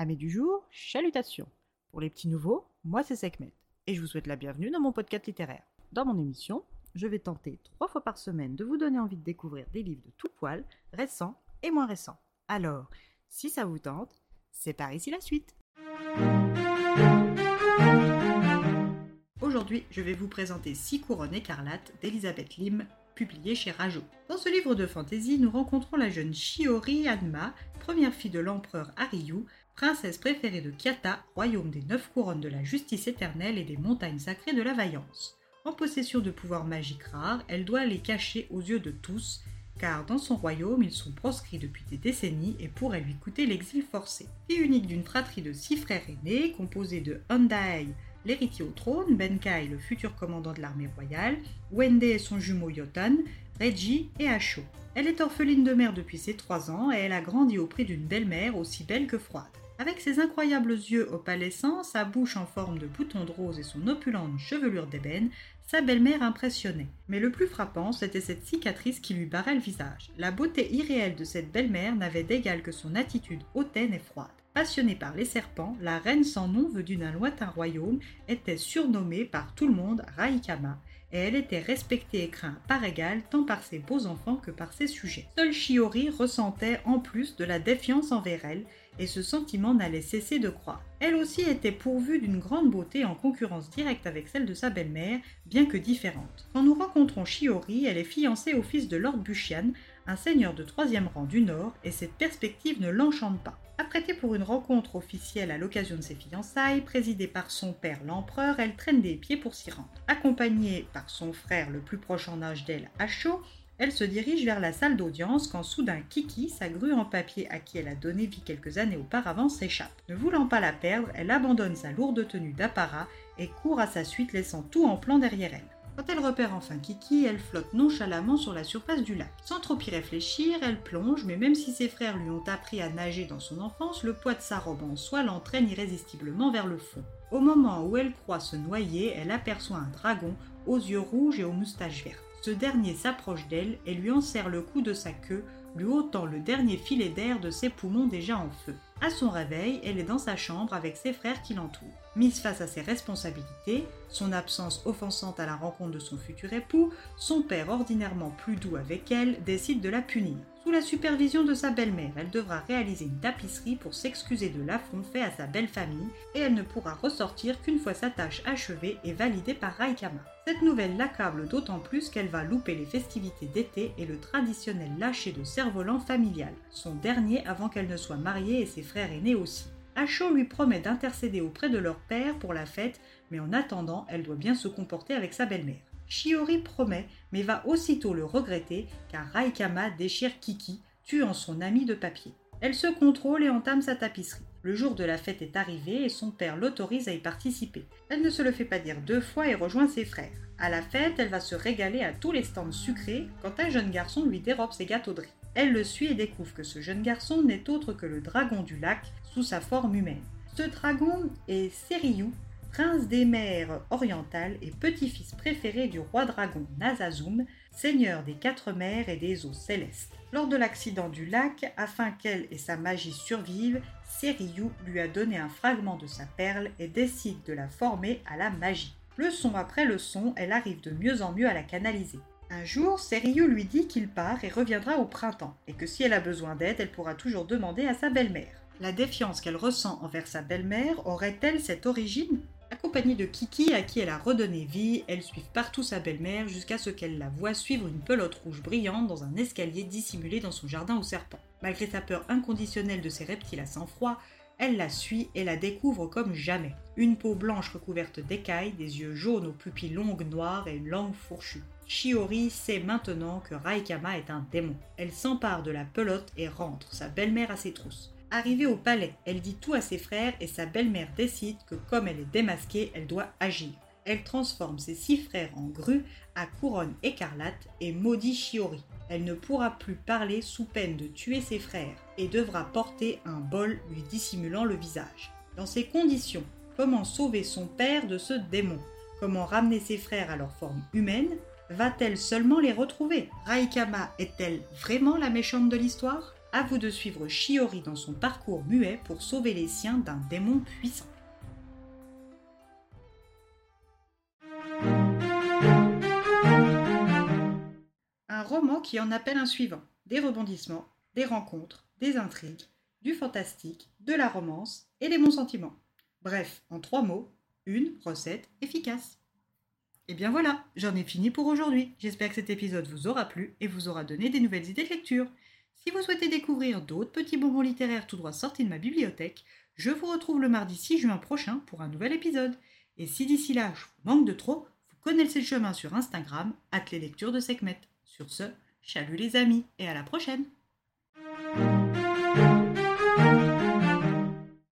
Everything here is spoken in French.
Amis du jour, chalutations. Pour les petits nouveaux, moi c'est Sekhmet et je vous souhaite la bienvenue dans mon podcast littéraire. Dans mon émission, je vais tenter trois fois par semaine de vous donner envie de découvrir des livres de tout poil, récents et moins récents. Alors, si ça vous tente, c'est par ici la suite. Aujourd'hui, je vais vous présenter Six couronnes écarlates d'Elisabeth Lim, publié chez Rajo. Dans ce livre de fantaisie, nous rencontrons la jeune Shiori Hanma, première fille de l'empereur Ariyu, princesse préférée de Kyata, royaume des neuf couronnes de la justice éternelle et des montagnes sacrées de la vaillance. En possession de pouvoirs magiques rares, elle doit les cacher aux yeux de tous, car dans son royaume ils sont proscrits depuis des décennies et pourraient lui coûter l'exil forcé. Fille unique d'une fratrie de six frères aînés, composée de Hyundai, l'héritier au trône, Benkai, le futur commandant de l'armée royale, Wende et son jumeau Yotan, Reggie et Asho. Elle est orpheline de mère depuis ses trois ans et elle a grandi auprès d'une belle-mère aussi belle que froide. Avec ses incroyables yeux opalescents, sa bouche en forme de bouton de rose et son opulente chevelure d'ébène, sa belle-mère impressionnait. Mais le plus frappant, c'était cette cicatrice qui lui barrait le visage. La beauté irréelle de cette belle-mère n'avait d'égal que son attitude hautaine et froide. Passionnée par les serpents, la reine sans nom venue d'un lointain royaume était surnommée par tout le monde Raikama, et elle était respectée et crainte par égal tant par ses beaux enfants que par ses sujets. Seule Shiori ressentait en plus de la défiance envers elle, et ce sentiment n'allait cesser de croître. Elle aussi était pourvue d'une grande beauté en concurrence directe avec celle de sa belle-mère, bien que différente. Quand nous rencontrons Shiori, elle est fiancée au fils de Lord Bushian, un seigneur de troisième rang du Nord, et cette perspective ne l'enchante pas. Apprêtée pour une rencontre officielle à l'occasion de ses fiançailles, présidée par son père l'empereur, elle traîne des pieds pour s'y rendre. Accompagnée par son frère le plus proche en âge d'elle, Acho, elle se dirige vers la salle d'audience quand soudain Kiki, sa grue en papier à qui elle a donné vie quelques années auparavant, s'échappe. Ne voulant pas la perdre, elle abandonne sa lourde tenue d'apparat et court à sa suite laissant tout en plan derrière elle. Quand elle repère enfin Kiki, elle flotte nonchalamment sur la surface du lac. Sans trop y réfléchir, elle plonge, mais même si ses frères lui ont appris à nager dans son enfance, le poids de sa robe en soie l'entraîne irrésistiblement vers le fond. Au moment où elle croit se noyer, elle aperçoit un dragon aux yeux rouges et aux moustaches vertes. Ce dernier s'approche d'elle et lui enserre le cou de sa queue, lui ôtant le dernier filet d'air de ses poumons déjà en feu. À son réveil, elle est dans sa chambre avec ses frères qui l'entourent. Mise face à ses responsabilités, son absence offensante à la rencontre de son futur époux, son père ordinairement plus doux avec elle décide de la punir. Sous la supervision de sa belle-mère, elle devra réaliser une tapisserie pour s'excuser de l'affront fait à sa belle famille et elle ne pourra ressortir qu'une fois sa tâche achevée et validée par Raikama. Cette nouvelle l'accable d'autant plus qu'elle va louper les festivités d'été et le traditionnel lâcher de cerf-volant familial, son dernier avant qu'elle ne soit mariée et ses frères aînés aussi. Acho lui promet d'intercéder auprès de leur père pour la fête, mais en attendant, elle doit bien se comporter avec sa belle-mère. Shiori promet, mais va aussitôt le regretter car Raikama déchire Kiki, tuant son ami de papier. Elle se contrôle et entame sa tapisserie. Le jour de la fête est arrivé et son père l'autorise à y participer. Elle ne se le fait pas dire deux fois et rejoint ses frères. À la fête, elle va se régaler à tous les stands sucrés quand un jeune garçon lui dérobe ses gâteaux de riz. Elle le suit et découvre que ce jeune garçon n'est autre que le dragon du lac sous sa forme humaine. Ce dragon est Seriyu, prince des mers orientales et petit-fils préféré du roi dragon Nazazum, seigneur des quatre mers et des eaux célestes. Lors de l'accident du lac, afin qu'elle et sa magie survivent, Seriyu lui a donné un fragment de sa perle et décide de la former à la magie. Leçon après leçon, elle arrive de mieux en mieux à la canaliser. Un jour, Seriyu lui dit qu'il part et reviendra au printemps, et que si elle a besoin d'aide, elle pourra toujours demander à sa belle-mère. La défiance qu'elle ressent envers sa belle-mère aurait-elle cette origine? Accompagnée de Kiki, à qui elle a redonné vie, elle suit partout sa belle-mère jusqu'à ce qu'elle la voie suivre une pelote rouge brillante dans un escalier dissimulé dans son jardin aux serpents. Malgré sa peur inconditionnelle de ces reptiles à sang-froid, elle la suit et la découvre comme jamais. Une peau blanche recouverte d'écailles, des yeux jaunes aux pupilles longues noires et une langue fourchue. Shiori sait maintenant que Raikama est un démon. Elle s'empare de la pelote et rentre sa belle-mère à ses trousses. Arrivée au palais, elle dit tout à ses frères et sa belle-mère décide que comme elle est démasquée, elle doit agir. Elle transforme ses six frères en grues à couronne écarlate et maudit Shiori. Elle ne pourra plus parler sous peine de tuer ses frères et devra porter un bol lui dissimulant le visage. Dans ces conditions, comment sauver son père de ce démon? Comment ramener ses frères à leur forme humaine? Va-t-elle seulement les retrouver? Raikama est-elle vraiment la méchante de l'histoire? À vous de suivre Shiori dans son parcours muet pour sauver les siens d'un démon puissant. Un roman qui en appelle un suivant. Des rebondissements, des rencontres, des intrigues, du fantastique, de la romance et des bons sentiments. Bref, en trois mots, une recette efficace. Et bien voilà, j'en ai fini pour aujourd'hui. J'espère que cet épisode vous aura plu et vous aura donné des nouvelles idées de lecture. Si vous souhaitez découvrir d'autres petits bonbons littéraires tout droit sortis de ma bibliothèque, je vous retrouve le mardi 6 juin prochain pour un nouvel épisode. Et si d'ici là je vous manque de trop, vous connaissez le chemin sur Instagram, at les lectures de Sekhmet. Sur ce, chalut les amis et à la prochaine